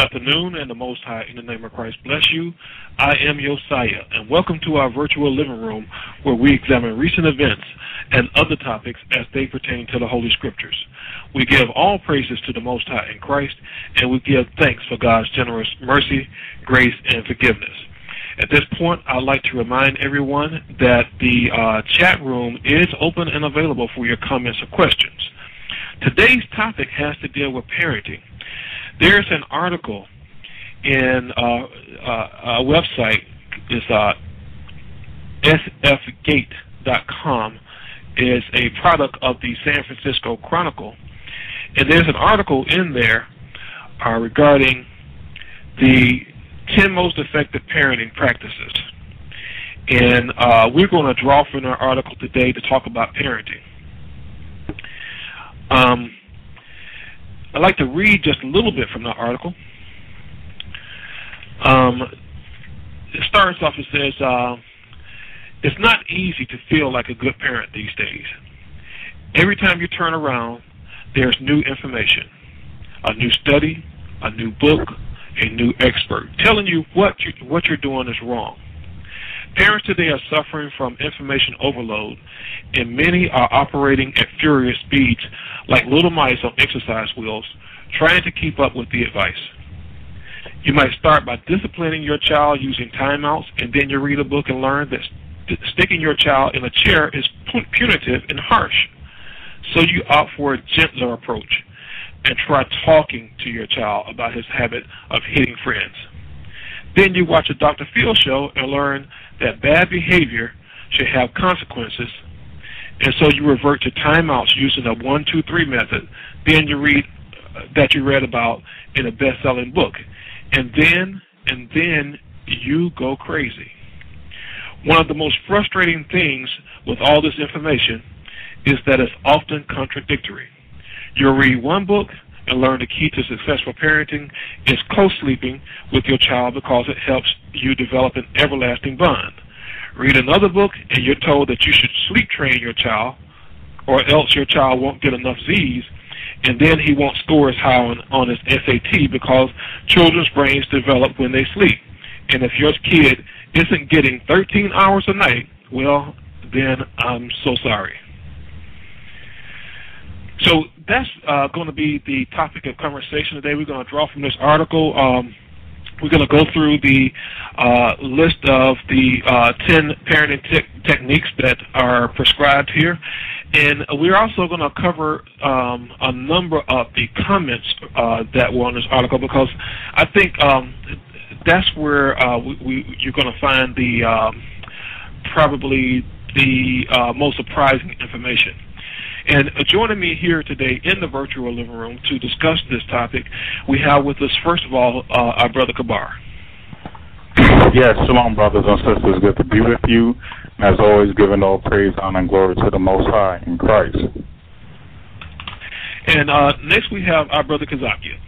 Afternoon, and the Most High, in the name of Christ, bless you. I am Josiah, and welcome to our virtual living room where we examine recent events and other topics as they pertain to the Holy Scriptures. We give all praises to the Most High in Christ, and we give thanks for God's generous mercy, grace, and forgiveness. At this point, I'd like to remind everyone that the uh, chat room is open and available for your comments or questions. Today's topic has to deal with parenting. There's an article in uh, uh, a website is uh, sfgate.com is a product of the San Francisco Chronicle, and there's an article in there uh, regarding the 10 most effective parenting practices. And uh, we're going to draw from our article today to talk about parenting. Um, I'd like to read just a little bit from the article. Um, it starts off, it says, uh, it's not easy to feel like a good parent these days. Every time you turn around, there's new information, a new study, a new book, a new expert telling you what you, what you're doing is wrong. Parents today are suffering from information overload, and many are operating at furious speeds like little mice on exercise wheels, trying to keep up with the advice. You might start by disciplining your child using timeouts, and then you read a book and learn that st- sticking your child in a chair is punitive and harsh. So you opt for a gentler approach and try talking to your child about his habit of hitting friends. Then you watch a Dr. Phil show and learn that bad behavior should have consequences, and so you revert to timeouts using a one, two, three method. Then you read uh, that you read about in a best-selling book, and then and then you go crazy. One of the most frustrating things with all this information is that it's often contradictory. You'll read one book and learn the key to successful parenting is co-sleeping with your child because it helps you develop an everlasting bond. Read another book and you're told that you should sleep train your child or else your child won't get enough Z's and then he won't score as high on, on his SAT because children's brains develop when they sleep. And if your kid isn't getting 13 hours a night, well, then I'm so sorry. So that's uh, going to be the topic of conversation today. We're going to draw from this article. Um, we're going to go through the uh, list of the uh, 10 parenting te- techniques that are prescribed here. And we're also going to cover um, a number of the comments uh, that were on this article because I think um, that's where uh, we, we, you're going to find the um, probably the uh, most surprising information. And joining me here today in the virtual living room to discuss this topic, we have with us, first of all, uh, our brother Kabar. Yes, shalom, brothers and sisters. Good to be with you. As always, giving all praise, honor, and glory to the Most High in Christ. And uh, next we have our brother Kazakia.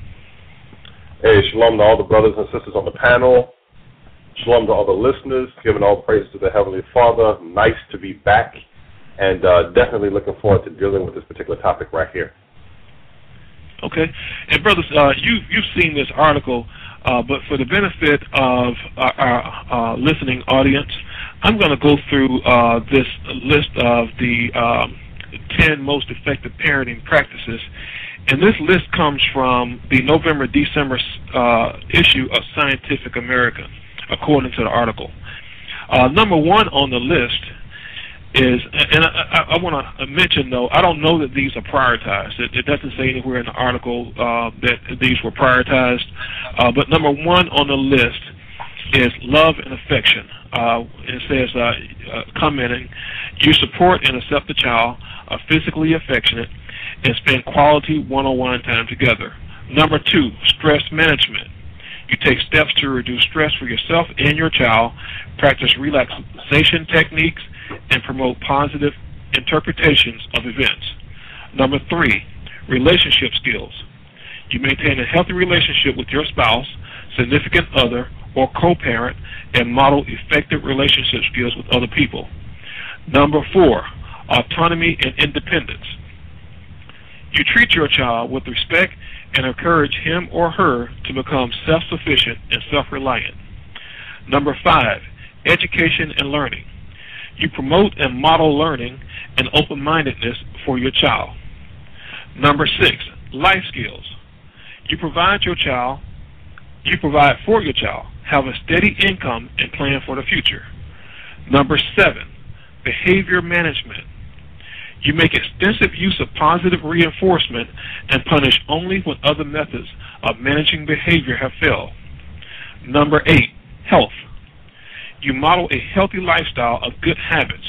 Hey, shalom to all the brothers and sisters on the panel. Shalom to all the listeners. Giving all praise to the Heavenly Father. Nice to be back and uh, definitely looking forward to dealing with this particular topic right here. Okay, and brothers, uh, you you've seen this article, uh, but for the benefit of our, our uh, listening audience, I'm going to go through uh, this list of the um, 10 most effective parenting practices. And this list comes from the November December uh, issue of Scientific American, according to the article. number one on the list is, and I, I, I want to mention though, I don't know that these are prioritized. It, it doesn't say anywhere in the article uh, that these were prioritized. Uh, but number one on the list is love and affection. Uh, it says, uh, uh, commenting, you support and accept the child, are physically affectionate, and spend quality one-on-one time together. Number two, stress management. You take steps to reduce stress for yourself and your child, practice relaxation techniques, and promote positive interpretations of events. Number three, relationship skills. You maintain a healthy relationship with your spouse, significant other, or co-parent, and model effective relationship skills with other people. Number four, autonomy and independence. You treat your child with respect and encourage him or her to become self-sufficient and self-reliant. Number five, education and learning. You promote and model learning and open-mindedness for your child. Number six, life skills. You provide your child, you provide for your child, have a steady income and plan for the future. Number seven, behavior management. You make extensive use of positive reinforcement and punish only when other methods of managing behavior have failed. Number eight, health. You model a healthy lifestyle of good habits,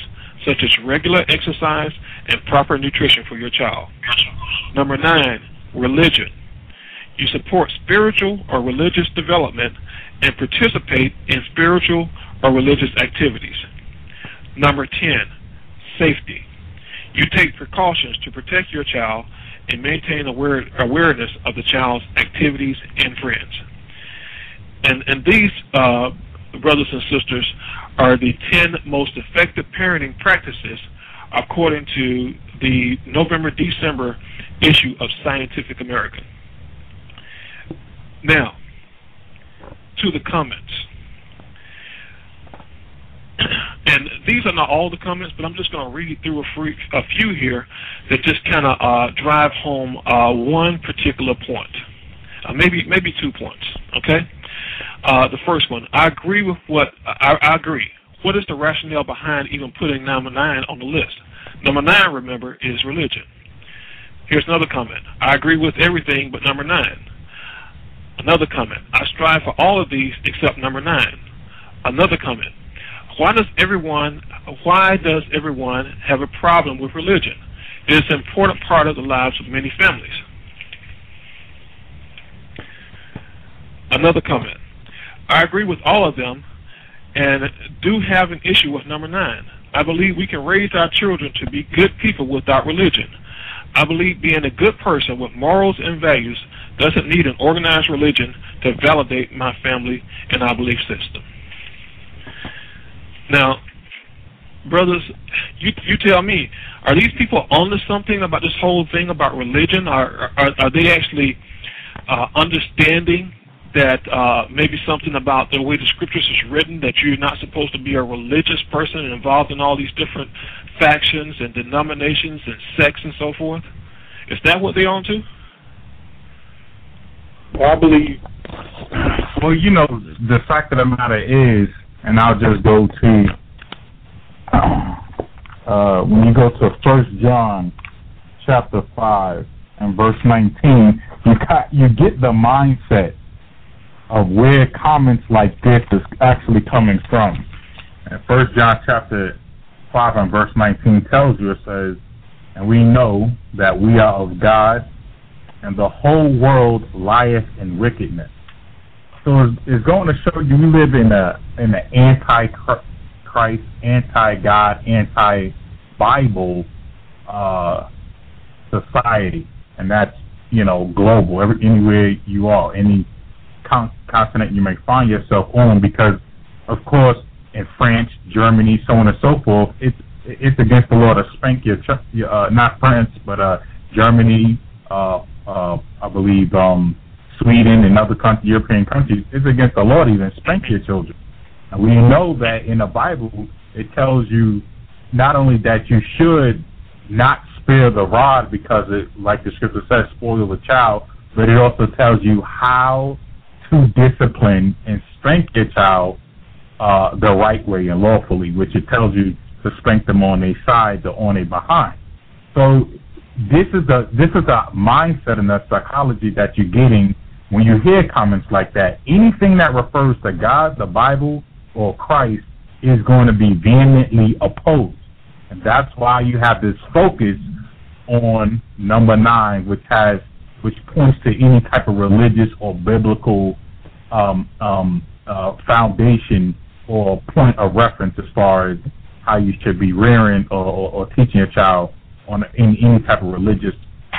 such as regular exercise and proper nutrition for your child. Number nine, religion. You support spiritual or religious development and participate in spiritual or religious activities. Number 10, safety. You take precautions to protect your child and maintain aware, awareness of the child's activities and friends. And, and these, uh, brothers and sisters, are the 10 most effective parenting practices according to the November December issue of Scientific American. Now, to the comments. And these are not all the comments, but I'm just going to read through a, free, a few here that just kind of uh, drive home uh, one particular point, uh, maybe maybe two points. Okay, uh, the first one, I agree with what I, I agree. What is the rationale behind even putting number nine on the list? Number nine, remember, is religion. Here's another comment. I agree with everything but number nine. Another comment. I strive for all of these except number nine. Another comment. Why does everyone why does everyone have a problem with religion? It is an important part of the lives of many families. Another comment. I agree with all of them and do have an issue with number nine. I believe we can raise our children to be good people without religion. I believe being a good person with morals and values doesn't need an organized religion to validate my family and our belief system. Now, brothers, you you tell me, are these people onto something about this whole thing about religion? Are are, are they actually uh, understanding that uh, maybe something about the way the scriptures is written that you're not supposed to be a religious person and involved in all these different factions and denominations and sects and so forth? Is that what they're on to? Well, I believe. Well, you know, the fact of the matter is, and I'll just go to uh, when you go to First John chapter five and verse nineteen, you got you get the mindset of where comments like this is actually coming from. And First John chapter five and verse nineteen tells you it says, "And we know that we are of God, and the whole world lieth in wickedness." So it's going to show you we live in a in an anti Christ, anti God, anti Bible uh, society, and that's you know global. Every anywhere you are, any continent you may find yourself on, because of course in France, Germany, so on and so forth, it's it's against the law to spank your, ch- uh, not France, but uh, Germany, uh, uh, I believe um, Sweden and other European countries, it's against the law to even spank your children. And we know that in the Bible, it tells you not only that you should not spare the rod because it, like the scripture says, spoil the child, but it also tells you how discipline and spank your child uh, the right way and lawfully, which it tells you to spank them on their sides or on their behind. So this is a this is a mindset and a psychology that you're getting when you hear comments like that. Anything that refers to God, the Bible, or Christ is going to be vehemently opposed. And that's why you have this focus on number nine, which has which points to any type of religious or biblical um, um, uh, foundation or point of reference as far as how you should be rearing or, or, or teaching a child on in any type of religious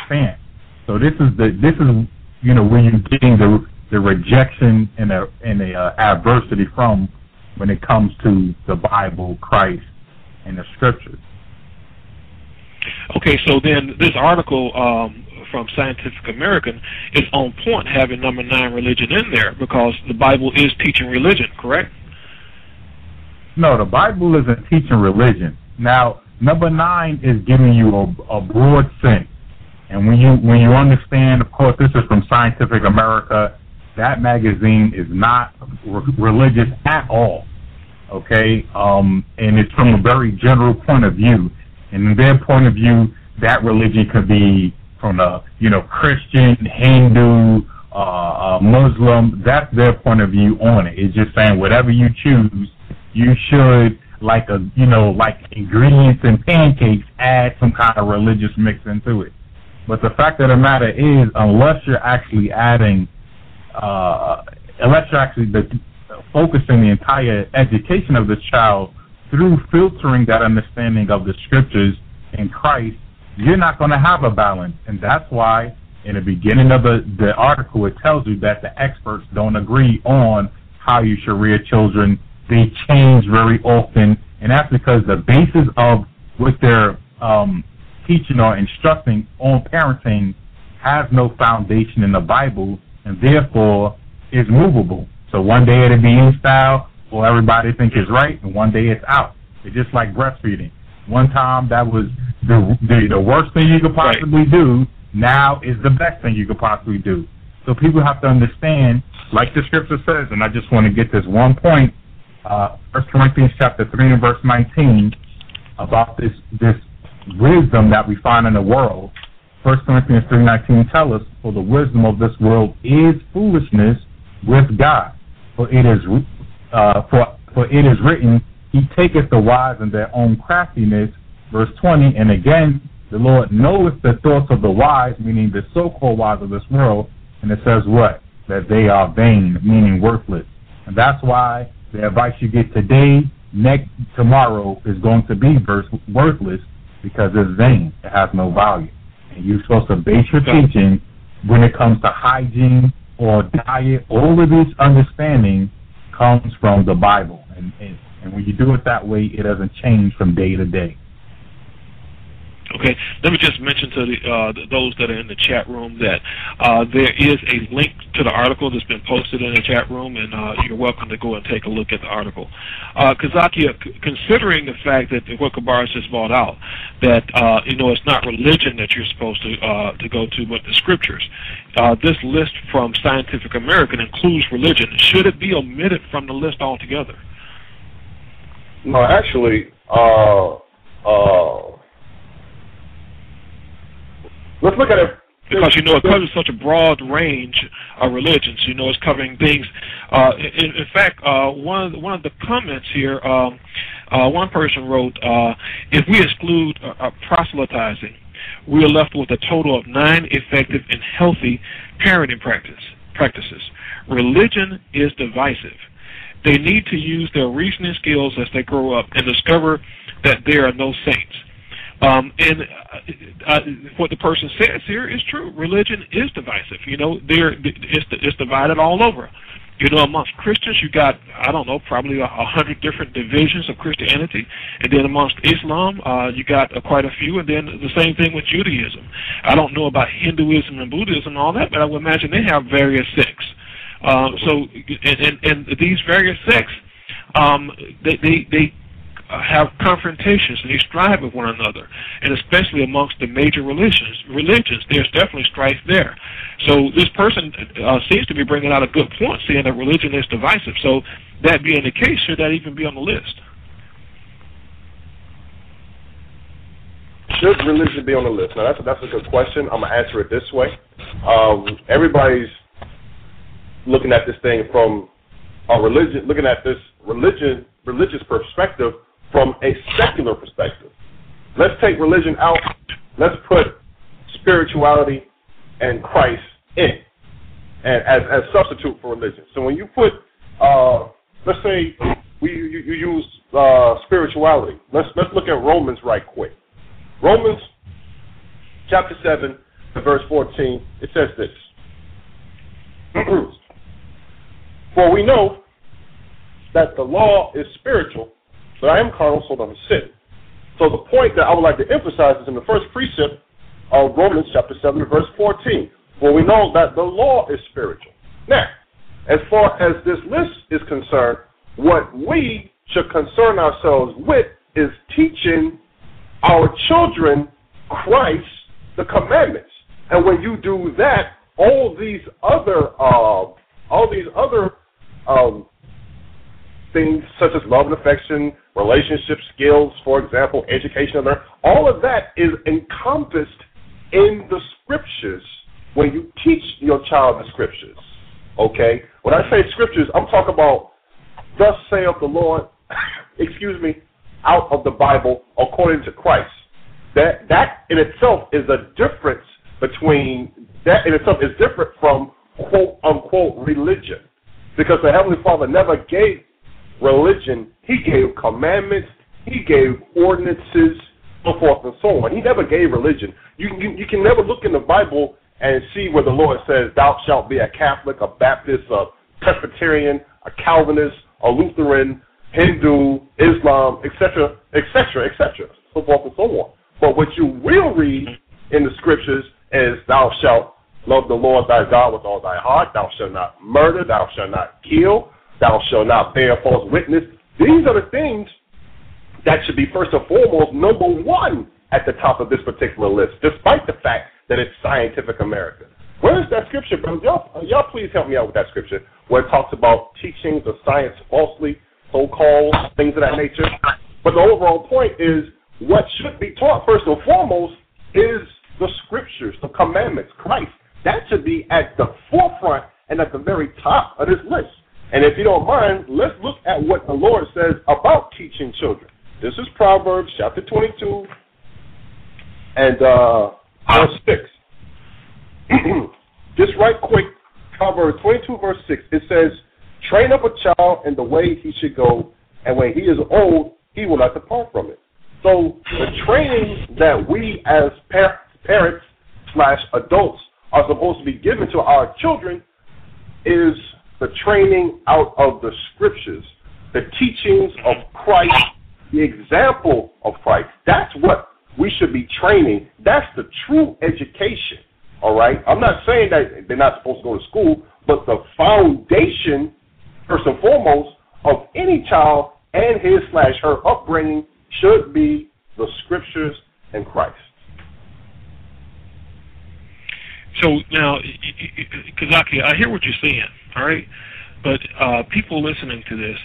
stance. So this is the this is you know where you're getting the the rejection and a and a uh, adversity from when it comes to the Bible, Christ, and the Scriptures. Okay, so then this article um, from Scientific American is on point having number nine religion in there because the Bible is teaching religion, correct? No, the Bible isn't teaching religion. Now, number nine is giving you a, a broad sense. And when you when you understand, of course, this is from Scientific America. That magazine is not re- religious at all. Okay, um, and it's from a very general point of view. And in their point of view, that religion could be from a you know Christian, Hindu, uh, uh, Muslim. That's their point of view on it. It's just saying whatever you choose, you should like a you know like ingredients in pancakes, add some kind of religious mix into it. But the fact of the matter is, unless you're actually adding, uh, unless you're actually the, focusing the entire education of the child through filtering that understanding of the scriptures in Christ, you're not going to have a balance. And that's why in the beginning of the, the article, it tells you that the experts don't agree on how you should rear children. They change very often, and that's because the basis of what they're um, teaching or instructing on parenting has no foundation in the Bible, and therefore is movable. So one day it'll be in style, or everybody think it's right, and one day it's out. It's just like breastfeeding. One time that was the the, the worst thing you could possibly right. do. Now is the best thing you could possibly do. So people have to understand, like the scripture says, and I just want to get this one point. Uh, First Corinthians chapter three and verse nineteen about this this wisdom that we find in the world. First Corinthians three nineteen tell us, for the wisdom of this world is foolishness with God. For it is uh, for for it is written, He taketh the wise in their own craftiness. Verse twenty, and again, the Lord knoweth the thoughts of the wise, meaning the so-called wise of this world, and it says what? That they are vain, meaning worthless. And that's why the advice you get today, next tomorrow is going to be verse, worthless because it's vain. It has no value. And you're supposed to base your teaching when it comes to hygiene or diet. All of this understanding comes from the Bible. And, and, and when you do it that way, it doesn't change from day to day. Okay, let me just mention to the, uh, those that are in the chat room that uh, there is a link to the article that's been posted in the chat room, and uh, you're welcome to go and take a look at the article. Uh, Kazakia, considering the fact that what Kabaris just brought out, that uh, you know it's not religion that you're supposed to uh, to go to, but the scriptures. Uh, this list from Scientific American includes religion. Should it be omitted from the list altogether? No, actually, uh, uh, let's look at it. Because you know it covers such a broad range of religions. You know it's covering things. Uh, in, in fact, uh, one of the, one of the comments here, um, uh, one person wrote, uh, "If we exclude uh, proselytizing, we are left with a total of nine effective and healthy parenting practice practices. Religion is divisive." They need to use their reasoning skills as they grow up and discover that there are no saints. Um, and uh, uh, what the person says here is true. Religion is divisive. You know, there it's, it's divided all over. You know, amongst Christians, you got I don't know, probably a, a hundred different divisions of Christianity, and then amongst Islam, uh, you got uh, quite a few, and then the same thing with Judaism. I don't know about Hinduism and Buddhism and all that, but I would imagine they have various sects. Uh, so, and, and, and these various sects, um, they, they, they have confrontations and they strive with one another, and especially amongst the major religions. Religions, there's definitely strife there. So this person uh, seems to be bringing out a good point, saying that religion is divisive. So that being the case, should that even be on the list? Should religion be on the list? Now that's a, that's a good question. I'm gonna answer it this way. Um, everybody's looking at this thing from a religion, looking at this religion, religious perspective from a secular perspective. Let's take religion out. Let's put spirituality and Christ in. and as as substitute for religion. So when you put, uh, let's say, we you, you use uh, spirituality. Let's let's look at Romans right quick. Romans chapter seven, verse fourteen. It says this. For we know that the law is spiritual, but I am carnal, so I'm a sin. So the point that I would like to emphasize is in the first precept of Romans chapter 7, verse 14. For we know that the law is spiritual. Now, as far as this list is concerned, what we should concern ourselves with is teaching our children Christ the commandments. And when you do that, all these other uh, all these other um, things such as love and affection, relationship skills, for example, education, all of that is encompassed in the scriptures when you teach your child the scriptures. Okay? When I say scriptures, I'm talking about thus saith the Lord, excuse me, out of the Bible according to Christ. That that in itself is a difference between that in itself is different from quote unquote religion. Because the Heavenly Father never gave religion, He gave commandments, He gave ordinances, so forth and so on. He never gave religion. You, you, you can never look in the Bible and see where the Lord says, Thou shalt be a Catholic, a Baptist, a Presbyterian, a Calvinist, a Lutheran, Hindu, Islam, etc., etc., etc., so forth and so on. But what you will read in the scriptures is, Thou shalt Love the Lord thy God with all thy heart. Thou shalt not murder. Thou shalt not kill. Thou shalt not bear false witness. These are the things that should be first and foremost number one at the top of this particular list, despite the fact that it's Scientific America. Where is that scripture, bro? Y'all, uh, y'all please help me out with that scripture where it talks about teachings of science falsely, so-called, things of that nature. But the overall point is what should be taught first and foremost is the scriptures, the commandments, Christ. That should be at the forefront and at the very top of this list. And if you don't mind, let's look at what the Lord says about teaching children. This is Proverbs chapter 22 and uh, verse 6. Just right quick, Proverbs 22, verse 6. It says, Train up a child in the way he should go, and when he is old, he will not depart from it. So the training that we as par- parents slash adults are supposed to be given to our children is the training out of the scriptures, the teachings of Christ, the example of Christ. That's what we should be training. That's the true education. All right? I'm not saying that they're not supposed to go to school, but the foundation, first and foremost, of any child and his slash her upbringing should be the scriptures and Christ. So now, Kazaki, I hear what you're saying, all right? But uh, people listening to this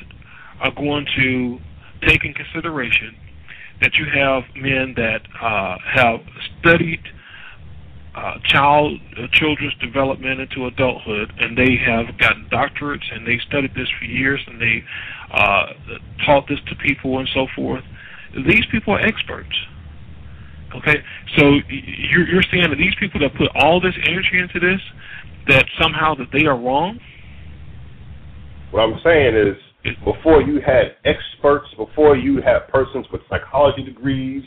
are going to take in consideration that you have men that uh, have studied uh, child uh, children's development into adulthood, and they have gotten doctorates, and they studied this for years, and they uh, taught this to people and so forth. These people are experts. Okay, so you're, you're saying that these people that put all this energy into this, that somehow that they are wrong. What I'm saying is, before you had experts, before you had persons with psychology degrees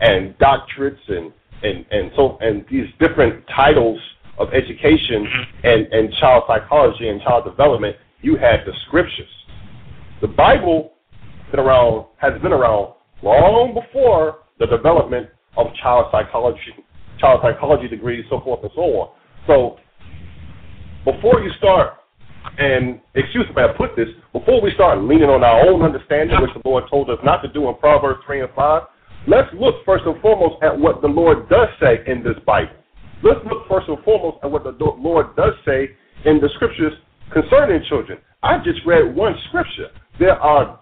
and doctorates and and and so and these different titles of education mm-hmm. and and child psychology and child development, you had the scriptures. The Bible been around has been around long before the development of child psychology, child psychology degrees, so forth and so on. So before you start, and excuse me, I put this, before we start leaning on our own understanding, which the Lord told us not to do in Proverbs 3 and 5, let's look first and foremost at what the Lord does say in this Bible. Let's look first and foremost at what the Lord does say in the scriptures concerning children. I just read one scripture. There are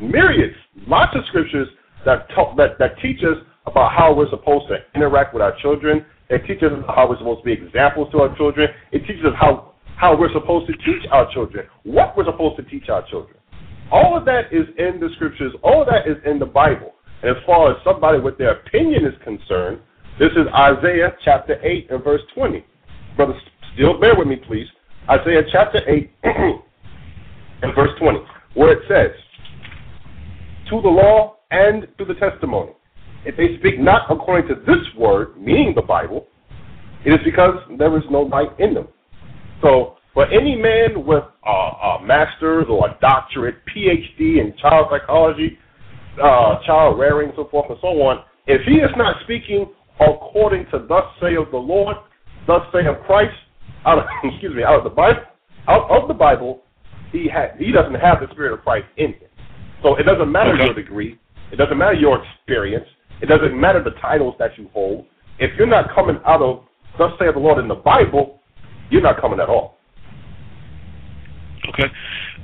myriads, lots of scriptures that talk, that, that teach us about how we're supposed to interact with our children. It teaches us how we're supposed to be examples to our children. It teaches us how, how we're supposed to teach our children, what we're supposed to teach our children. All of that is in the scriptures. All of that is in the Bible. And as far as somebody with their opinion is concerned, this is Isaiah chapter 8 and verse 20. Brothers, still bear with me, please. Isaiah chapter 8 and verse 20, where it says, To the law and to the testimony. If they speak not according to this word, meaning the Bible, it is because there is no light in them. So, for any man with a, a master's or a doctorate, PhD in child psychology, uh, child rearing, so forth and so on, if he is not speaking according to thus saith the Lord, thus saith Christ, out of, excuse me, out of the Bible, out of the Bible, he ha- he doesn't have the Spirit of Christ in him. So it doesn't matter Okay. your degree, it doesn't matter your experience, it doesn't matter the titles that you hold. If you're not coming out of thus saith the Lord in the Bible, you're not coming at all. Okay.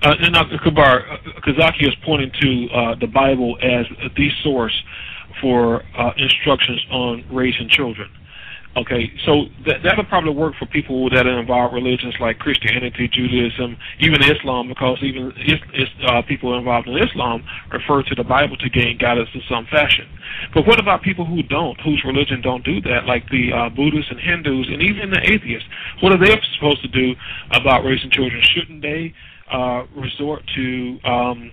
Uh, and now, Kabar, uh, Kazaki is pointing to uh, the Bible as the source for uh, instructions on raising children. Okay, so that that'll probably work for people that are involved religions like Christianity, Judaism, even Islam, because even is, is, uh, people involved in Islam refer to the Bible to gain guidance in some fashion. But what about people who don't, whose religion don't do that, like the uh, Buddhists and Hindus, and even the atheists? What are they supposed to do about raising children? Shouldn't they uh, resort to um,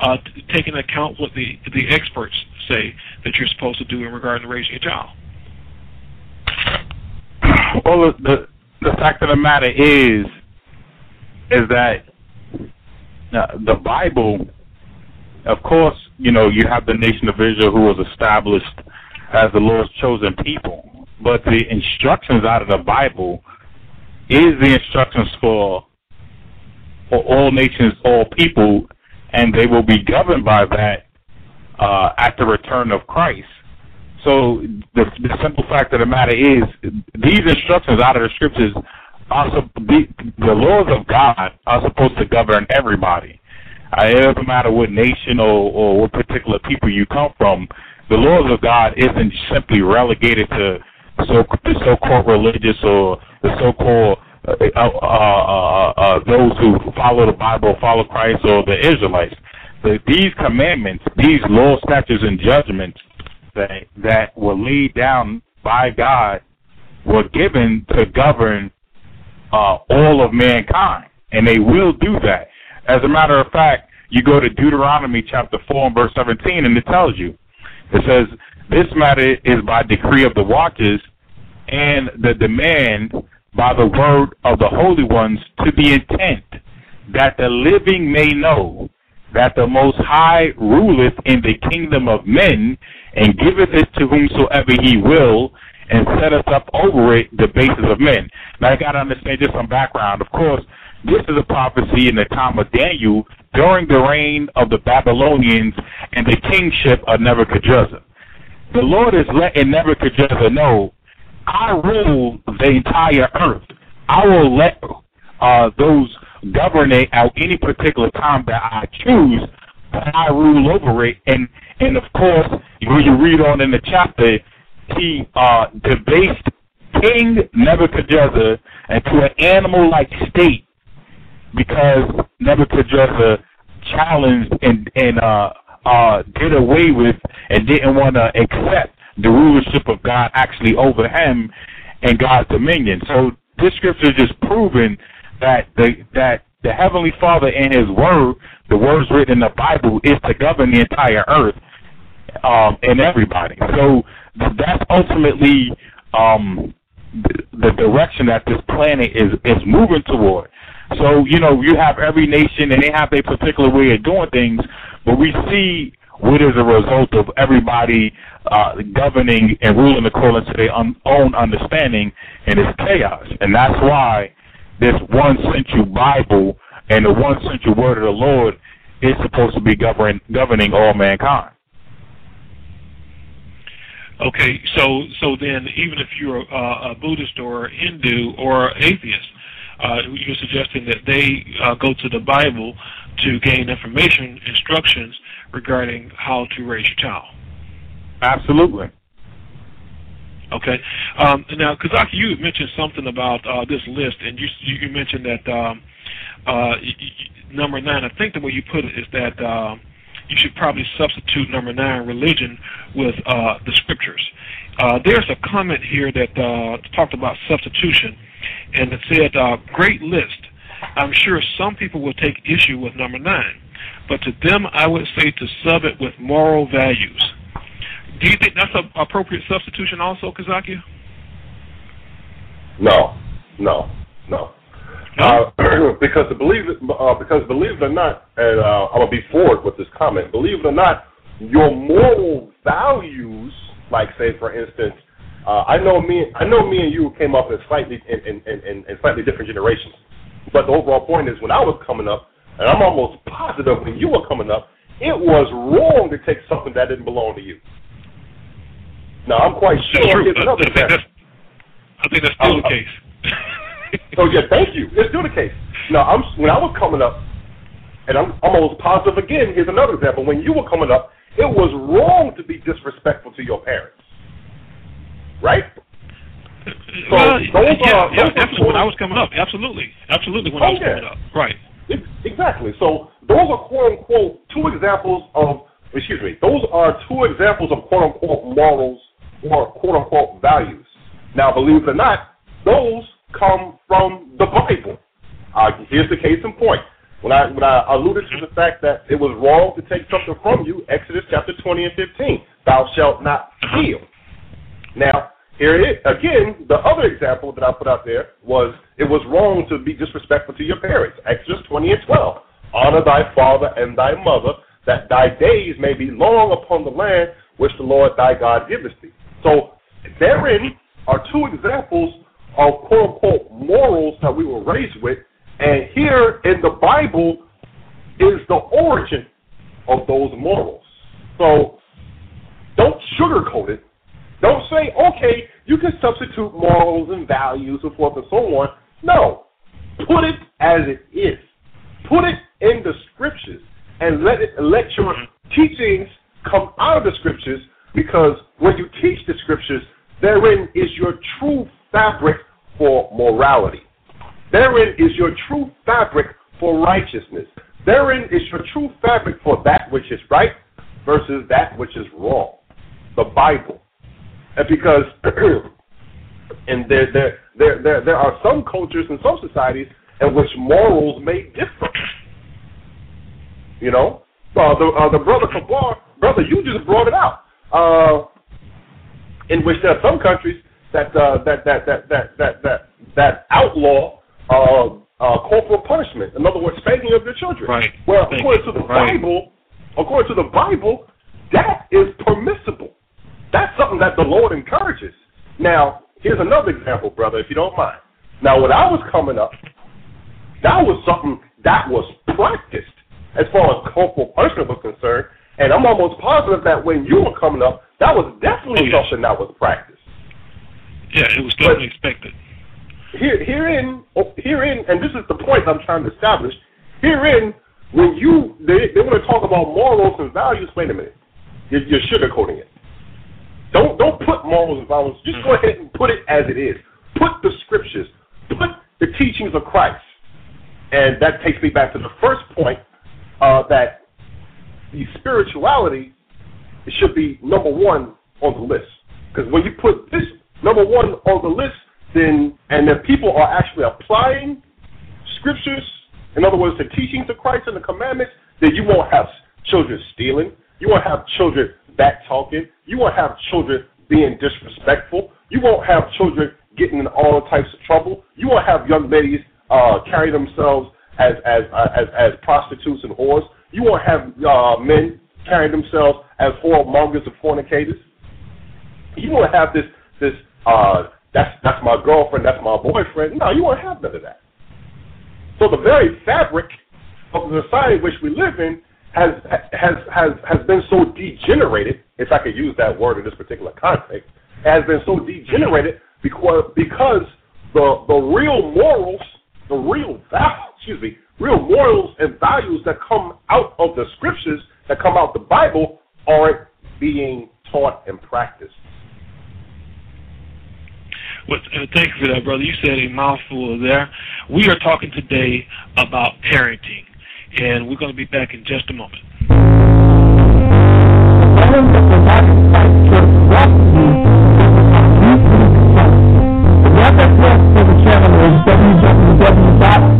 uh, taking account what the the experts say that you're supposed to do in regard to raising a child? Well, the the fact of the matter is, is that uh, the Bible, of course, you know, you have the nation of Israel who was established as the Lord's chosen people, but the instructions out of the Bible is the instructions for for all nations, all people, and they will be governed by that uh, at the return of Christ. So the, the simple fact of the matter is, these instructions out of the scriptures are the, the laws of God are supposed to govern everybody. Uh, it doesn't matter what nation or, or what particular people you come from. The laws of God isn't simply relegated to so the so-called religious or the so-called uh, uh, uh, uh, those who follow the Bible, follow Christ, or the Israelites. The, these commandments, these laws, statutes, and judgments that that were laid down by God were given to govern uh, all of mankind, and they will do that. As a matter of fact, you go to Deuteronomy chapter four and verse seventeen, and it tells you, it says, "This matter is by decree of the watchers, and the demand by the word of the holy ones to the intent that the living may know." That the Most High ruleth in the kingdom of men, and giveth it to whomsoever he will, and setteth up over it the bases of men. Now, I got to understand just some background. Of course, this is a prophecy in the time of Daniel during the reign of the Babylonians and the kingship of Nebuchadnezzar. The Lord is letting Nebuchadnezzar know, I rule the entire earth. I will let uh, those govern it at any particular time that I choose, I rule over it. And and of course, when you read on in the chapter, he uh, debased King Nebuchadnezzar into an animal-like state because Nebuchadnezzar challenged and and uh, uh, did away with and didn't want to accept the rulership of God actually over him and God's dominion. So this scripture is just proving that the that the Heavenly Father and His Word, the words written in the Bible, is to govern the entire earth um, and everybody. So that's ultimately um, th- the direction that this planet is is moving toward. So you know, you have every nation and they have their particular way of doing things, but we see what is a result of everybody uh, governing and ruling according to their un- own understanding, and it's chaos. And that's why this one central Bible and the one central word of the Lord is supposed to be govern- governing all mankind. Okay, so so then even if you're a, a Buddhist or Hindu or atheist, uh, you're suggesting that they uh, go to the Bible to gain information, instructions regarding how to raise your child. Absolutely. Okay. Um, now, Kazaki, you mentioned something about uh, this list, and you you mentioned that um, uh, number nine. I think the way you put it is that uh, you should probably substitute number nine, religion, with uh, the scriptures. Uh, there's a comment here that uh, talked about substitution, and it said, uh, "Great list. I'm sure some people will take issue with number nine, but to them I would say to sub it with moral values. Do you think that's an appropriate substitution also, Kazaki? No, no, no. Uh, because believe it, uh, because believe it or not, and uh, I'm gonna be forward with this comment. Believe it or not, your moral values, like say for instance, uh, I know me, I know me and you came up in slightly in, in, in, in slightly different generations, but the overall point is when I was coming up, and I'm almost positive when you were coming up, it was wrong to take something that didn't belong to you. Now I'm quite sure. That's true. I, think that's, I think that's still uh, the case. so yeah, thank you. It's still the case. Now I'm when I was coming up, and I'm almost positive again. Here's another example. When you were coming up, it was wrong to be disrespectful to your parents, right? So well, yeah, are, yeah definitely. When I was coming up, absolutely, absolutely. When oh, I was yeah. coming up, right? Exactly. So those are quote unquote two examples of excuse me. Those are two examples of quote unquote morals or quote unquote values. Now, believe it or not, those come from the Bible. Uh, here's the case in point. When I when I alluded to the fact that it was wrong to take something from you, Exodus chapter 20 and 15, thou shalt not steal. Now, here it. Again, the other example that I put out there was it was wrong to be disrespectful to your parents. Exodus 20 and 12. Honor thy father and thy mother, that thy days may be long upon the land which the Lord thy God giveth thee. So therein are two examples of quote unquote morals that we were raised with. And here in the Bible is the origin of those morals. So don't sugarcoat it. Don't say, okay, you can substitute morals and values and forth and so on. No. Put it as it is. Put it in the scriptures and let it let your mm-hmm. teachings come out of the scriptures because when you teach the scriptures, therein is your true fabric for morality. Therein is your true fabric for righteousness. Therein is your true fabric for that which is right versus that which is wrong. The Bible. And because and there, there, there, there, there are some cultures and some societies in which morals may differ. You know? Uh, the, uh, the brother Kabar, brother, you just brought it out. Uh, in which there are some countries that uh, that, that, that, that, that, that, that outlaw uh, uh, corporal punishment. In other words, spanking of their children. Right. Well, according to the right. Bible, according to the Bible, that is permissible. That's something that the Lord encourages. Now, here's another example, brother, if you don't mind. Now, when I was coming up, that was something that was practiced as far as corporal punishment was concerned. And I'm almost positive that when you were coming up, that was definitely oh, yes. something that was practiced. Yeah, it was definitely but expected. Here, herein, oh, herein, and this is the point I'm trying to establish. Herein, when you they, they want to talk about morals and values, wait a minute, you're, you're sugarcoating it. Don't don't put morals and values. Just go ahead and put it as it is. Put the scriptures, put the teachings of Christ, and that takes me back to the first point uh, that the spirituality it should be number one on the list. Because when you put this number one on the list, then and if people are actually applying scriptures, in other words, the teachings of Christ and the commandments, then you won't have children stealing, you won't have children back talking, you won't have children being disrespectful, you won't have children getting in all types of trouble, you won't have young ladies uh, carry themselves as as uh, as as prostitutes and whores, you won't have uh, men carrying themselves as whoremongers and fornicators. You won't have this this uh, that's that's my girlfriend, that's my boyfriend. No, you won't have none of that. So the very fabric of the society which we live in has has has has been so degenerated, if I could use that word in this particular context, has been so degenerated because because the the real morals, the real values, excuse me, real morals and values that come out of the scriptures, that come out the Bible, aren't being taught and practiced. Well, thank you for that, brother. You said a mouthful there. We are talking today about parenting, and we're going to be back in just a moment. The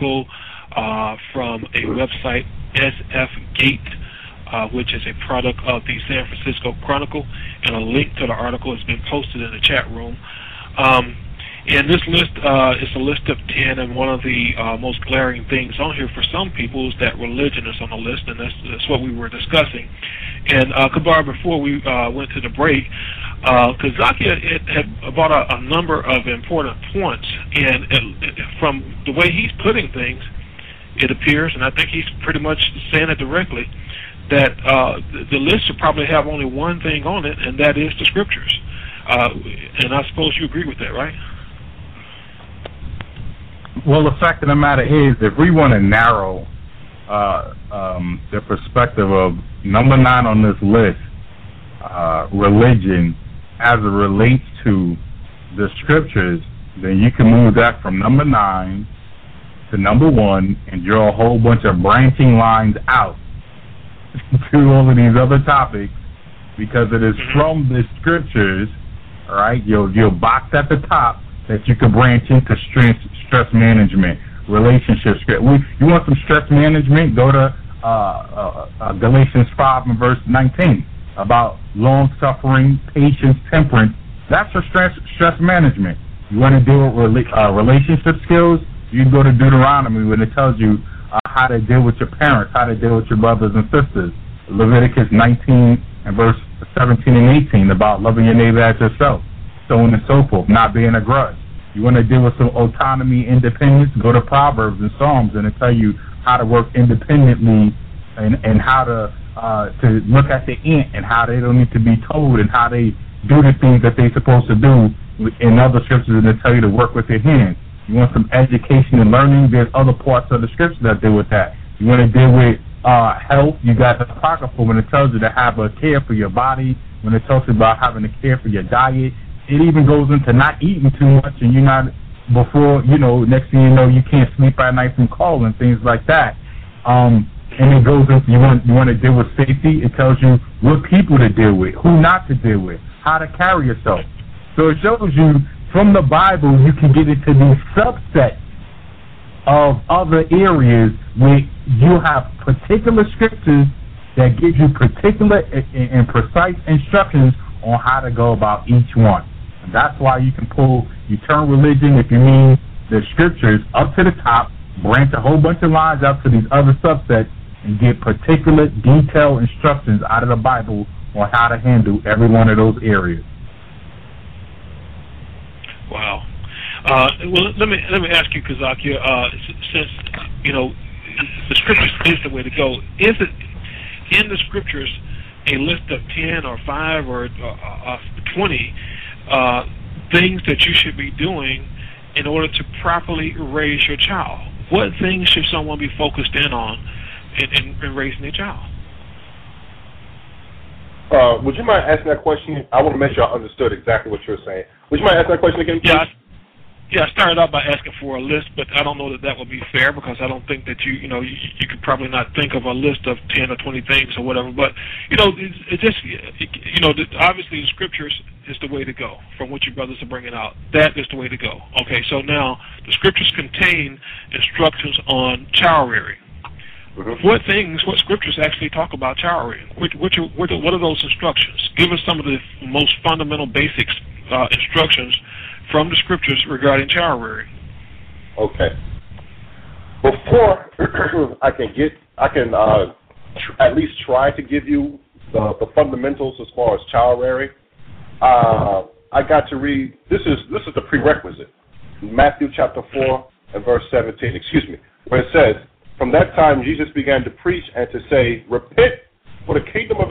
article uh, from a website, SF Gate, uh, which is a product of the San Francisco Chronicle, and a link to the article has been posted in the chat room. Um, and this list uh, is a list of 10, and one of the uh, most glaring things on here for some people is that religion is on the list, and that's, that's what we were discussing. And uh, Kabar, before we uh, went to the break, uh, Kazaki had, had brought a, a number of important points, and it, it, from the way he's putting things, it appears, and I think he's pretty much saying it directly, that uh, the, the list should probably have only one thing on it, and that is the scriptures. Uh, and I suppose you agree with that, right? Well, the fact of the matter is, if we want to narrow uh, um, the perspective of number nine on this list, uh, religion, as it relates to the scriptures, then you can move that from number nine to number one and draw a whole bunch of branching lines out to all of these other topics because it is from the scriptures, all right? You'll you'll box at the top that you can branch into stress stress management, relationship stress. We, you want some stress management? Go to uh, uh, uh, Galatians five and verse nineteen about long suffering, patience, temperance. That's for stress stress management. You want to deal with rela- uh, relationship skills? You can go to Deuteronomy when it tells you uh, how to deal with your parents, how to deal with your brothers and sisters. Leviticus 19 and verse 17 and 18 about loving your neighbor as yourself, so on and so forth, not being a grudge. You want to deal with some autonomy, independence, go to Proverbs and Psalms and it tell you how to work independently and, and how to uh, to look at the ant and how they don't need to be told and how they do the things that they're supposed to do in other scriptures and they tell you to work with your hands. You want some education and learning, there's other parts of the scripture that deal with that. You want to deal with uh, health, you got the apocryphal when it tells you to have a care for your body, when it talks about having a care for your diet, it even goes into not eating too much, and you're not before you know. Next thing you know, you can't sleep at night from cold and things like that. Um, and it goes into you want you want to deal with safety. It tells you what people to deal with, who not to deal with, how to carry yourself. So it shows you from the Bible you can get into these subsets of other areas where you have particular scriptures that give you particular and precise instructions on how to go about each one. And that's why you can pull, you turn religion, if you mean the scriptures, up to the top, branch a whole bunch of lines out to these other subsets, and get particular detailed instructions out of the Bible on how to handle every one of those areas. Wow. Uh, well, let me let me ask you, Kazakia, uh, since you know the scriptures is the way to go. Is it in the scriptures a list of ten or five or uh, uh, twenty uh, things that you should be doing in order to properly raise your child? What things should someone be focused in on in, in, in raising their child? Uh, would you mind asking that question? I want to make sure I understood exactly what you're saying. Would you mind asking that question again, please? Yeah, yeah, I started out by asking for a list, but I don't know that that would be fair because I don't think that you, you know, you, you could probably not think of a list of ten or twenty things or whatever. But you know, it's, it's just, you know, obviously the scriptures is the way to go. From what your brothers are bringing out, that is the way to go. Okay, so now the scriptures contain instructions on child rearing. Mm-hmm. What things, what scriptures actually talk about rearing? Which, which, what are those instructions? Give us some of the most fundamental basics uh, instructions from the scriptures regarding rearing. Okay. Before I can get, I can uh, tr- at least try to give you the, the fundamentals as far as rearing. Uh, I got to read. This is this is the prerequisite. Matthew chapter four and verse seventeen. Excuse me, where it says, "From that time Jesus began to preach and to say, Repent, for the kingdom of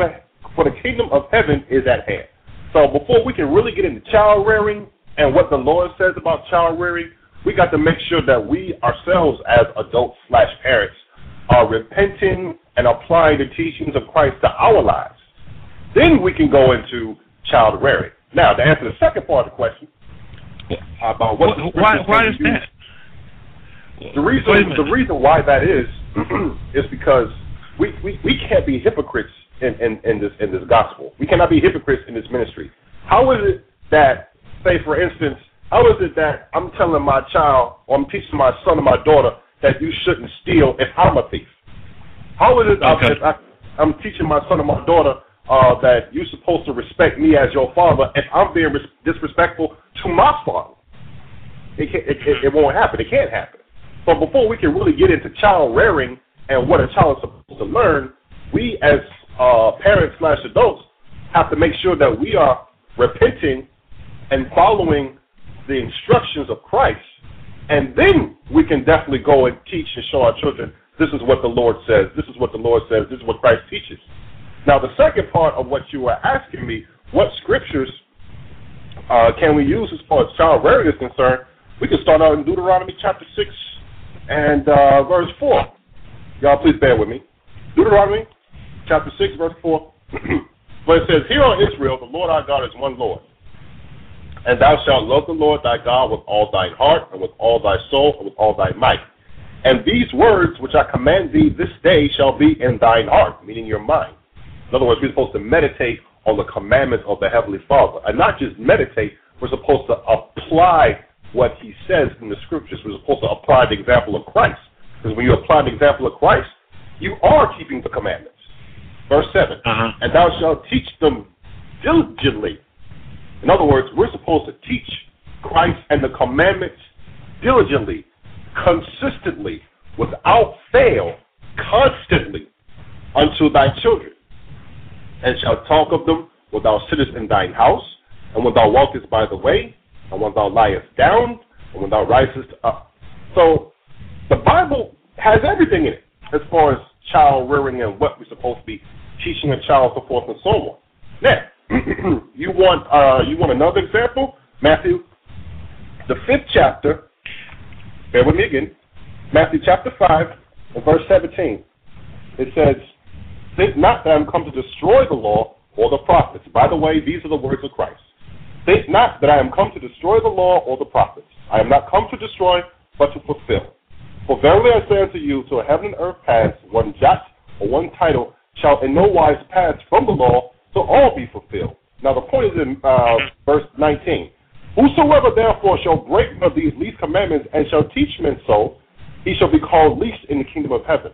for the kingdom of heaven is at hand." So before we can really get into child rearing, and what the Lord says about child rearing, we got to make sure that we ourselves as adults slash parents are repenting and applying the teachings of Christ to our lives. Then we can go into child rearing. Now, to answer the second part of the question about what why, why is that? The reason the reason why that is is because we, we, we can't be hypocrites in, in, in this in this gospel. We cannot be hypocrites in this ministry. How is it that say, for instance, how is it that I'm telling my child or I'm teaching my son or my daughter that you shouldn't steal if I'm a thief? How is it okay. if I, I'm teaching my son or my daughter uh, that you're supposed to respect me as your father if I'm being res- disrespectful to my father? It, it, it, it won't happen. It can't happen. But before we can really get into child rearing and what a child is supposed to learn, we as uh, parents slash adults have to make sure that we are repenting and following the instructions of Christ, and then we can definitely go and teach and show our children this is what the Lord says, this is what the Lord says, this is what Christ teaches. Now, the second part of what you were asking me, what scriptures uh, can we use as far as child rearing is concerned? We can start out in Deuteronomy chapter 6 and uh, verse 4. Y'all, please bear with me. Deuteronomy chapter 6, verse 4, where it says, Hear, O Israel, the Lord our God is one Lord. And thou shalt love the Lord thy God with all thine heart, and with all thy soul, and with all thy might. And these words which I command thee this day shall be in thine heart, meaning your mind. In other words, we're supposed to meditate on the commandments of the Heavenly Father. And not just meditate, we're supposed to apply what he says in the scriptures. We're supposed to apply the example of Christ. Because when you apply the example of Christ, you are keeping the commandments. Verse 7 uh-huh. And thou shalt teach them diligently in other words, we're supposed to teach Christ and the commandments diligently, consistently, without fail, constantly unto thy children, and shalt talk of them when thou sittest in thine house, and when thou walkest by the way, and when thou liest down, and when thou risest up. So the Bible has everything in it as far as child rearing and what we're supposed to be teaching a child, so forth and so on. Now, you want uh, you want another example? Matthew, the fifth chapter. Bear with me again. Matthew chapter five, and verse seventeen. It says, "Think not that I'm come to destroy the law or the prophets." By the way, these are the words of Christ. Think not that I am come to destroy the law or the prophets. I am not come to destroy, but to fulfill. For verily I say unto you, till heaven and earth pass, one jot or one title shall in no wise pass from the law, till all be fulfilled. Now the point is in uh, verse 19. Whosoever therefore shall break one of these least commandments and shall teach men so, he shall be called least in the kingdom of heaven.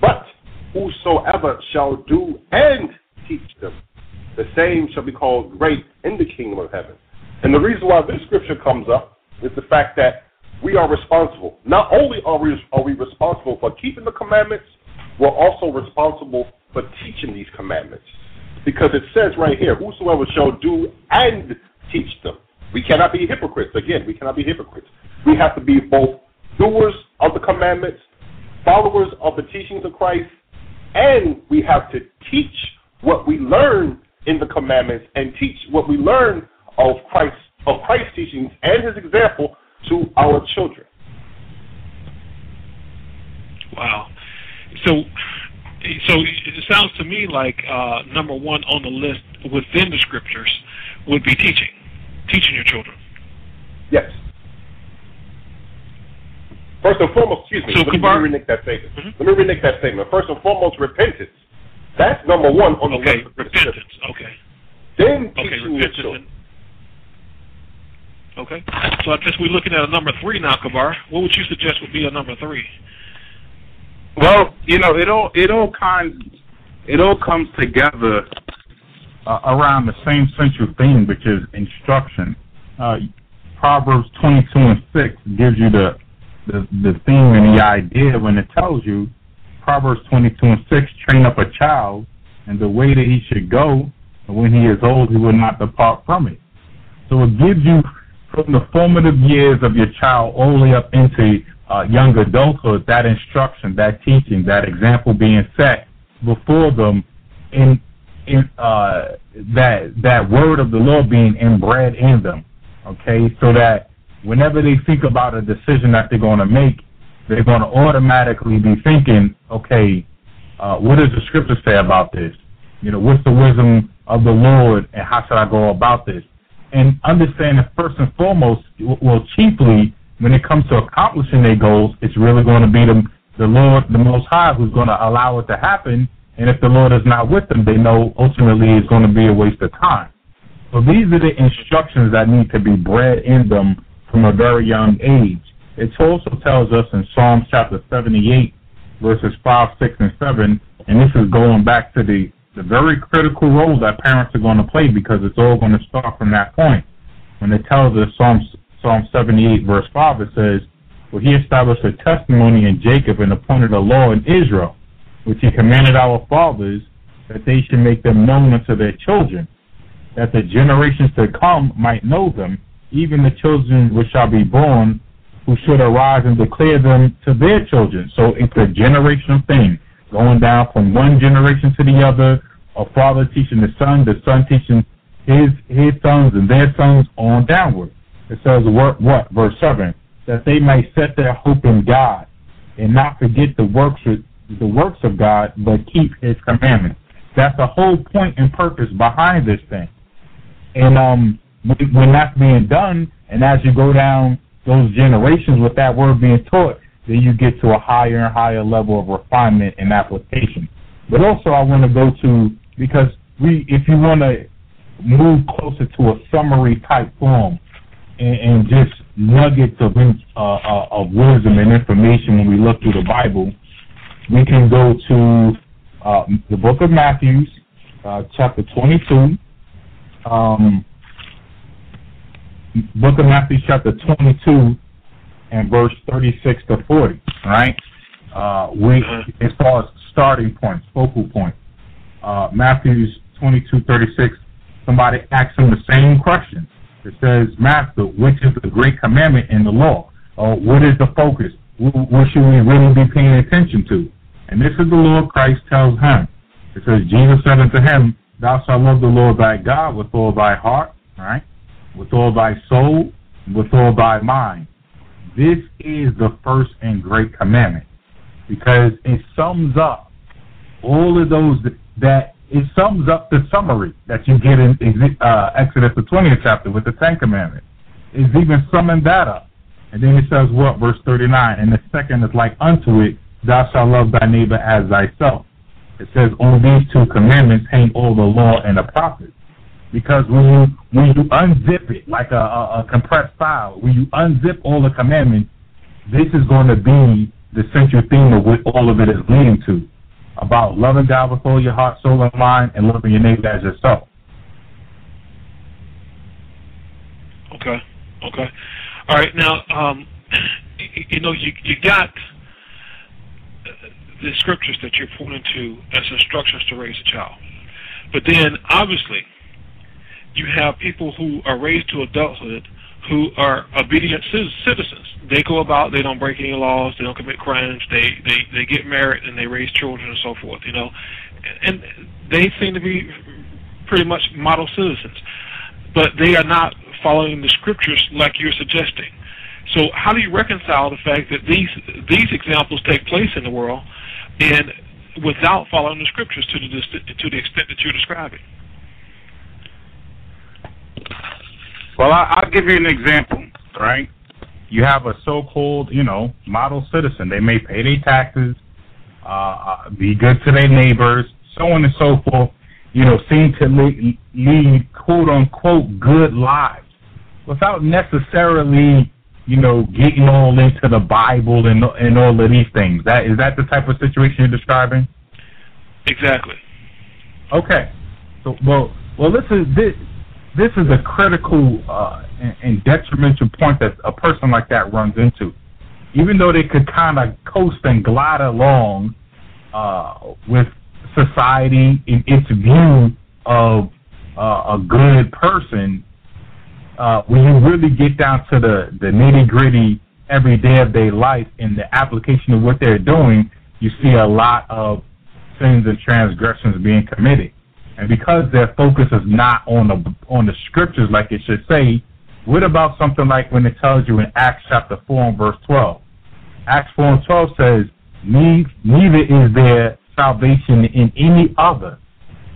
But whosoever shall do and teach them, the same shall be called great in the kingdom of heaven. And the reason why this scripture comes up is the fact that we are responsible. Not only are we, are we responsible for keeping the commandments, we're also responsible for teaching these commandments. Because it says right here, whosoever shall do and teach them. We cannot be hypocrites. Again, we cannot be hypocrites. We have to be both doers of the commandments, followers of the teachings of Christ, and we have to teach what we learn in the commandments and teach what we learn of Christ of Christ's teachings and his example to our children. Wow. So so it sounds to me like uh, number one on the list within the scriptures would be teaching, teaching your children. Yes. First and foremost, excuse me. So let, me, Kabar- let me renege that statement. Mhm. Let me renege that statement. First and foremost, repentance. That's number one on the Okay, list. of the repentance. scriptures. Okay. Then Okay, teaching your repentance. And, okay. So I guess we're looking at a number three now, Kabar. What would you suggest would be a number three? Well, you know, it all it all kind it all comes together uh, around the same central theme, which is instruction. Uh, Proverbs 22 and 6 gives you the, the the theme and the idea when it tells you Proverbs 22 and 6 train up a child and the way that he should go, and when he is old, he will not depart from it. So it gives you from the formative years of your child all the way up into uh, young adulthood, that instruction, that teaching, that example being set before them, in in uh, that that word of the Lord being inbred in them. Okay, so that whenever they think about a decision that they're going to make, they're going to automatically be thinking, okay, uh, what does the scripture say about this? You know, what's the wisdom of the Lord, and how should I go about this? And understand that first and foremost, well, chiefly when it comes to accomplishing their goals, it's really going to be the, the Lord, the Most High, who's going to allow it to happen. And if the Lord is not with them, they know ultimately it's going to be a waste of time. So these are the instructions that need to be bred in them from a very young age. It also tells us in Psalms chapter 78, verses 5, 6, and 7, and this is going back to the, the very critical role that parents are going to play because it's all going to start from that point. When it tells us Psalms Psalm 78, verse 5, it says, For he established a testimony in Jacob and appointed a law in Israel, which he commanded our fathers that they should make them known unto their children, that the generations to come might know them, even the children which shall be born, who should arise and declare them to their children. So it's a generational thing, going down from one generation to the other, a father teaching the son, the son teaching his his sons and their sons on downward. It says what, what verse seven that they may set their hope in God and not forget the works of, the works of God, but keep His commandments. That's the whole point and purpose behind this thing. And um, when, when that's being done, and as you go down those generations with that word being taught, then you get to a higher and higher level of refinement and application. But also, I want to go to because we, if you want to move closer to a summary type form, and, and just nuggets of uh, uh, of wisdom and information when we look through the Bible, we can go to uh, the book of Matthew, uh, chapter 22. Um, book of Matthew, chapter 22, and verse 36 to 40. Right? Uh, we, as far as starting points, focal point. Uh, Matthew's 22, 36. Somebody asks him the same question. It says, Master, which is the great commandment in the law? Or what is the focus? What should we really be paying attention to? And this is the Lord Christ tells him. It says, Jesus said unto him, Thou shalt love the Lord thy God with all thy heart, right? With all thy soul, with all thy mind. This is the first and great commandment because it sums up all of those that it sums up the summary that you get in uh, Exodus the 20th chapter with the Ten Commandments. It's even summing that up. And then it says what? Verse 39. And the second is like unto it, thou shalt love thy neighbor as thyself. It says, on these two commandments hang all the law and the prophets. Because when you when you unzip it like a, a, a compressed file, when you unzip all the commandments, this is going to be the central theme of what all of it is leading to about loving God with all your heart, soul, and mind, and loving your neighbor as yourself. Okay. Okay. All right. Now, um, you know, you you got the scriptures that you're pointing to as instructions to raise a child, but then obviously you have people who are raised to adulthood who are obedient citizens. They go about, they don't break any laws, they don't commit crimes, they they they get married and they raise children and so forth. You know, and they seem to be pretty much model citizens, but they are not following the scriptures like you're suggesting. So how do you reconcile the fact that these these examples take place in the world, and without following the scriptures to the to the extent that you're describing? Well, I, I'll give you an example, right? You have a so-called, you know, model citizen. They may pay their taxes, uh, uh, be good to their neighbors, so on and so forth. You know, seem to lead, lead quote unquote good lives without necessarily, you know, getting all into the Bible and and all of these things. That is that the type of situation you're describing? Exactly. Okay. So well, well, this is this this is a critical uh, and, detrimental point that a person like that runs into. Even though they could kind of coast and glide along uh, with society in its view of uh, a good person, uh, when you really get down to the, the nitty gritty every day of their life and the application of what they're doing, you see a lot of sins and transgressions being committed. And because their focus is not on the on the scriptures like it should say, what about something like when it tells you in Acts chapter four and verse twelve? Acts four and twelve says, Neither is there salvation in any other,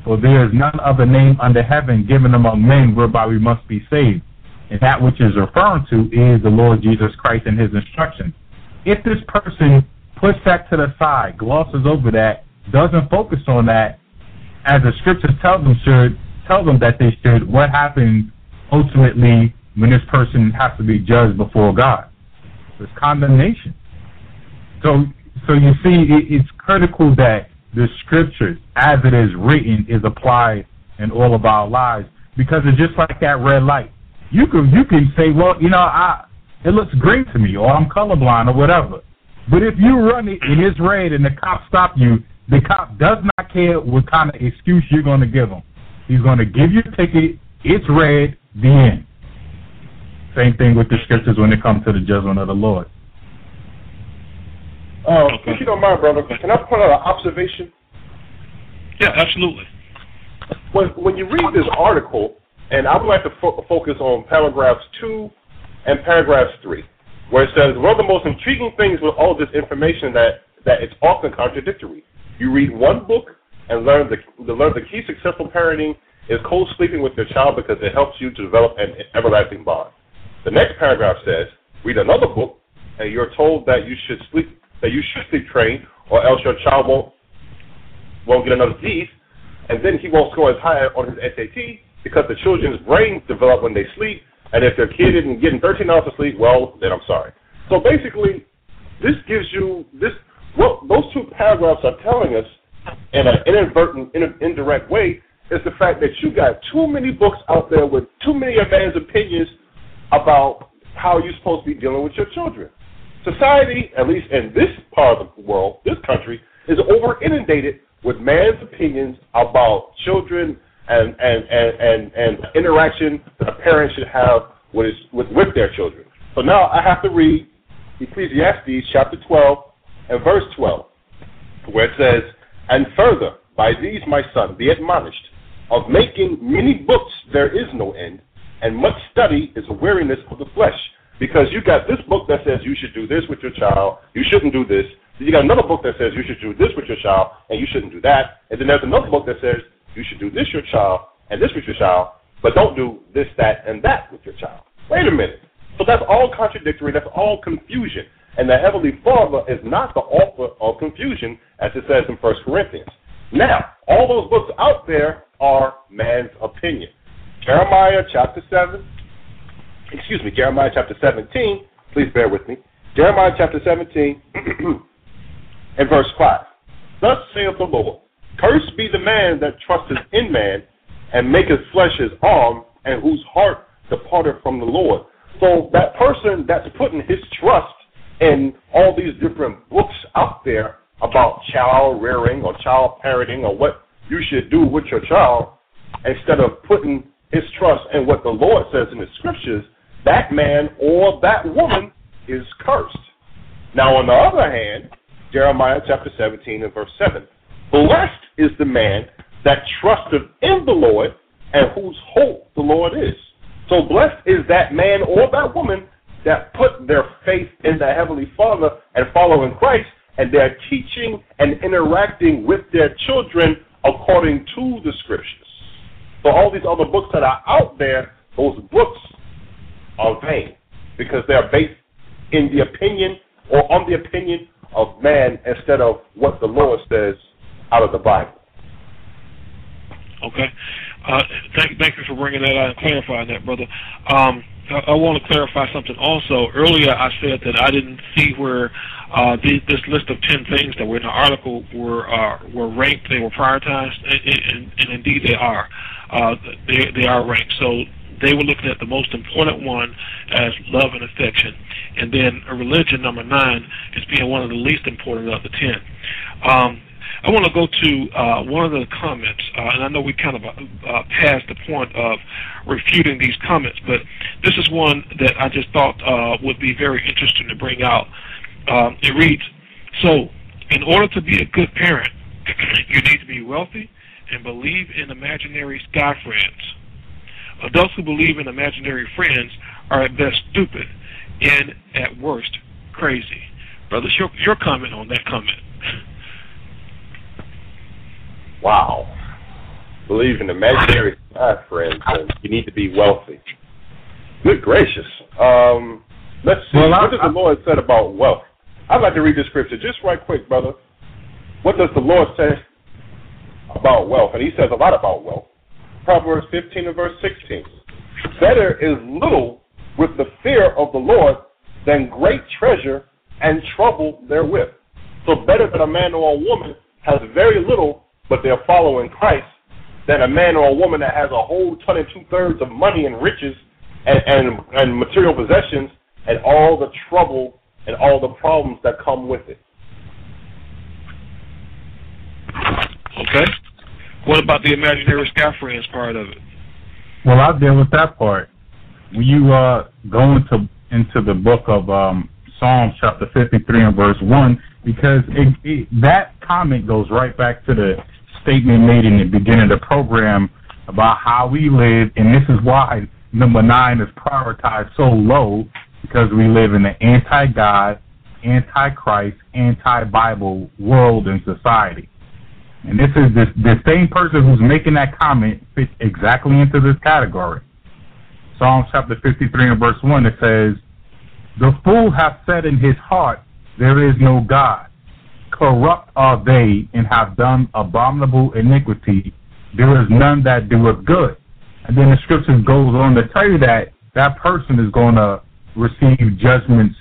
for there is none other name under heaven given among men whereby we must be saved. And that which is referring to is the Lord Jesus Christ and his instructions. If this person puts that to the side, glosses over that, doesn't focus on that, as the scriptures tell them should tell them that they should, what happens ultimately when this person has to be judged before God? There's condemnation. So, so you see, it, it's critical that the scriptures, as it is written, is applied in all of our lives because it's just like that red light. You can you can say, well, you know, I it looks green to me, or I'm colorblind, or whatever. But if you run it and it's red and the cops stop you, the cop does not care what kind of excuse you're going to give him. He's going to give you a ticket. It's red. The end. Same thing with the scriptures when it comes to the judgment of the Lord. Uh, if you don't mind, brother, can I point out an observation? Yeah, absolutely. When when you read this article, and I would like to fo- focus on paragraphs two and paragraphs three, where it says one of the most intriguing things with all this information that that it's often contradictory. You read one book and learn the, learn the key successful parenting is co-sleeping with your child because it helps you to develop an everlasting bond. The next paragraph says, read another book and you're told that you should sleep that you should sleep train or else your child won't won't get another D and then he won't score as high on his SAT because the children's brains develop when they sleep and if their kid isn't getting 13 hours of sleep, well, then I'm sorry. So basically, this gives you this what those two paragraphs are telling us in an inadvertent, in an indirect way is the fact that you got too many books out there with too many of man's opinions about how you're supposed to be dealing with your children. Society, at least in this part of the world, this country, is over inundated with man's opinions about children and and and and, and interaction that a parent should have with, with with their children. So now I have to read Ecclesiastes chapter 12 verse 12, where it says, And further, by these, my son, be admonished, of making many books there is no end, and much study is a weariness of the flesh. Because you got this book that says you should do this with your child, you shouldn't do this. Then you got another book that says you should do this with your child, and you shouldn't do that. And then there's another book that says you should do this your child and this with your child, but don't do this, that, and that with your child. Wait a minute. So that's all contradictory. That's all confusion. And the Heavenly Father is not the author of confusion, as it says in First Corinthians. Now, all those books out there are man's opinion. Jeremiah chapter 7, excuse me, Jeremiah chapter 17, please bear with me. Jeremiah chapter 17 and verse 5. Thus saith the Lord, Cursed be the man that trusteth in man, and maketh flesh his arm, and whose heart departed from the Lord. So that person that's putting his trust in all these different books out there about child rearing or child parenting or what you should do with your child, instead of putting his trust in what the Lord says in the scriptures, that man or that woman is cursed. Now, on the other hand, Jeremiah chapter 17 and verse 7 Blessed is the man that trusteth in the Lord and whose hope the Lord is. So blessed is that man or that woman that put their faith in the Heavenly Father and following Christ, and they're teaching and interacting with their children according to the Scriptures. So all these other books that are out there, those books are vain because they're based in the opinion or on the opinion of man instead of what the Lord says out of the Bible. Okay. Uh, thank, thank you for bringing that out and clarifying that, brother. Um, I, I want to clarify something also. Earlier, I said that I didn't see where uh, the, this list of ten things that were in the article were uh, were ranked. They were prioritized, and, and, and indeed they are. Uh, they they are ranked. So they were looking at the most important one as love and affection, and then religion number nine is being one of the least important of the ten. Um, I want to go to uh, one of the comments, uh, and I know we kind of uh, passed the point of refuting these comments, but this is one that I just thought uh, would be very interesting to bring out. Um, it reads, so in order to be a good parent, you need to be wealthy and believe in imaginary sky friends. Adults who believe in imaginary friends are at best stupid and at worst crazy. Brothers, your, your comment on that comment. Wow. Believe in imaginary sky friends, and you need to be wealthy. Good gracious. Um, let's see. Well, I- what does the Lord said about wealth? I'd like to read the scripture just right quick, brother. What does the Lord say about wealth? And he says a lot about wealth. Proverbs 15 and verse 16. Better is little with the fear of the Lord than great treasure and trouble therewith. So better that a man or a woman has very little, but they're following Christ, than a man or a woman that has a whole ton and two thirds of money and riches and, and, and material possessions and all the trouble and all the problems that come with it. Okay. What about the imaginary sky friends part of it? Well, I'll deal with that part. When you uh, go into into the book of um, Psalms, chapter 53 and verse 1, because it, it, that comment goes right back to the statement made in the beginning of the program about how we live, and this is why number nine is prioritized so low, because we live in an anti-God, anti-Christ, anti-Bible world and society. And this is this the same person who's making that comment fits exactly into this category. Psalm chapter 53 and verse 1 it says, The fool hath said in his heart, There is no God. Corrupt are they and have done abominable iniquity. There is none that doeth good. And then the scripture goes on to tell you that that person is going to receive judgments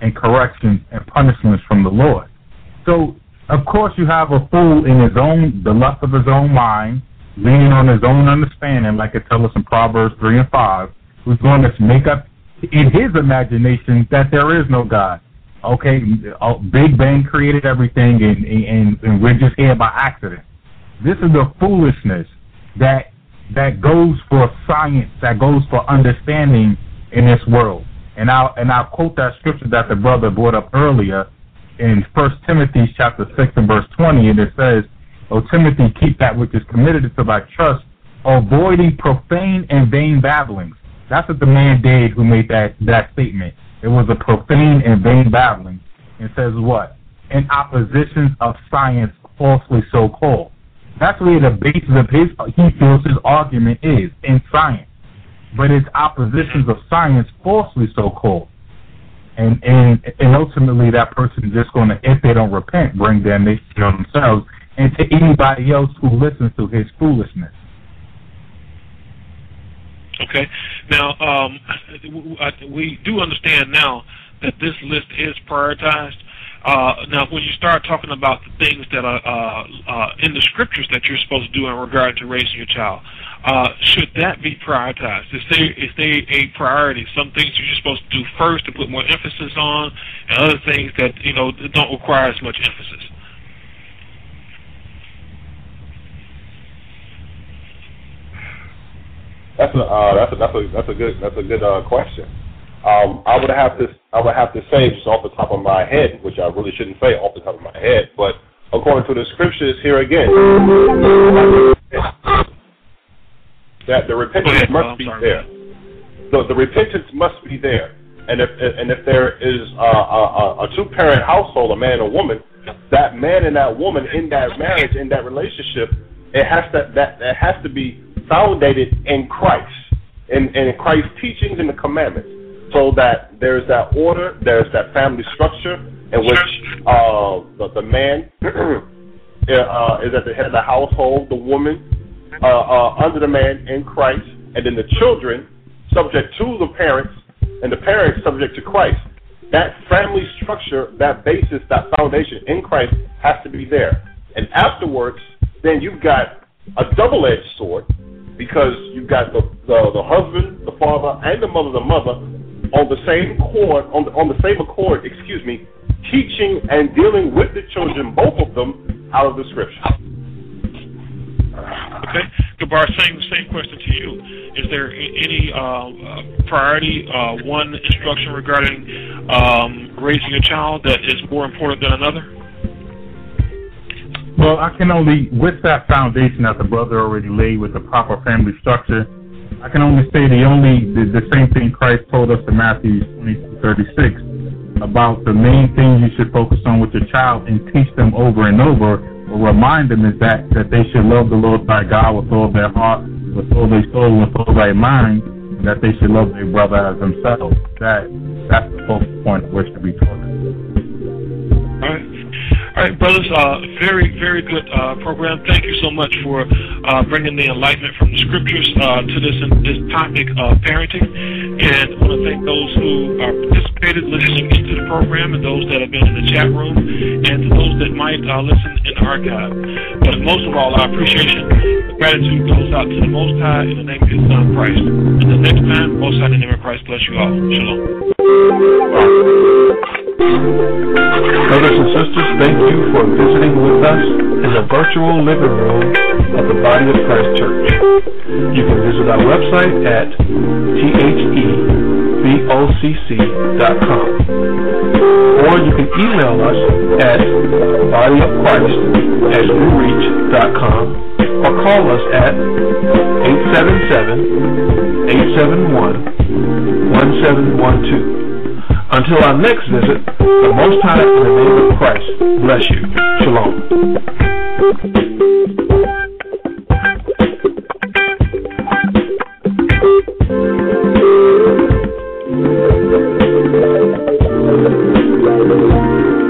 and corrections and punishments from the Lord. So of course, you have a fool in his own, the lust of his own mind, leaning on his own understanding, like it tells us in Proverbs 3 and 5, who's going to make up in his imagination that there is no God. Okay, uh, Big Bang created everything, and, and, and we're just here by accident. This is the foolishness that that goes for science, that goes for understanding in this world. And I'll and I'll quote that scripture that the brother brought up earlier in First Timothy chapter six and verse twenty, and it says, "O Timothy, keep that which is committed to thy trust, avoiding profane and vain babblings." That's what the man did who made that that statement. It was a profane and vain babbling. It says what? In opposition of science, falsely so called. That's where the basis of his he feels his argument is in science, but it's oppositions of science falsely so called, and and and ultimately that person is just going to, if they don't repent, bring damnation on themselves and to anybody else who listens to his foolishness. Okay. Now, um, we do understand now that this list is prioritized. Uh, now, when you start talking about the things that are uh, uh, in the scriptures that you're supposed to do in regard to raising your child, uh, should that be prioritized? Is there is there a priority? Some things you're supposed to do first to put more emphasis on, and other things that you know don't require as much emphasis. That's a uh, that's a that's a that's a good that's a good uh, question. Um, I would have to I would have to say just off the top of my head, which I really shouldn't say off the top of my head, but according to the scriptures here again, that the repentance ahead, must be there. The, the repentance must be there, and if and if there is a, a, a two parent household, a man and a woman, that man and that woman in that marriage in that relationship, it has to that it has to be founded in Christ, in, in Christ's teachings and the commandments, so that there's that order, there's that family structure in which uh, the, the man uh, is at the head of the household, the woman uh, uh, under the man in Christ, and then the children subject to the parents, and the parents subject to Christ. That family structure, that basis, that foundation in Christ has to be there. And afterwards, then you've got a double-edged sword because you've got the, the, the husband, the father, and the mother, the mother, on the same chord, on the, on the same accord, excuse me, teaching and dealing with the children, both of them, out of the scripture. Okay, Gabar, same same question to you. Is there any uh, uh, priority, uh, one instruction regarding um, raising a child that is more important than another? Well, I can only, with that foundation that the brother already laid with the proper family structure, I can only say the only, the, the same thing Christ told us in Matthew 22, 36 about the main thing you should focus on with your child and teach them over and over or remind them is that, that they should love the Lord thy God with all their heart, with all their soul, with all their mind, and that they should love their brother as themselves. That, that's the focal point which to be taught. All right. Brothers, uh, very, very good uh, program. Thank you so much for uh, bringing the enlightenment from the scriptures uh, to this this topic of parenting. And I want to thank those who are participated listening to the program and those that have been in the chat room and those that might uh, listen in the archive. But most of all, our appreciation, gratitude goes out to the Most High in the name of His Son Christ. Until next time, Most High in the name of Christ bless you all. Shalom. Brothers and sisters, thank you for visiting with us in the virtual living room of the Body of Christ Church. You can visit our website at thebocc.com or you can email us at bodyofchrist at newreach.com or call us at 877-871-1712. Until our next visit, the Most High in the name of Christ bless you. Shalom. Thank you.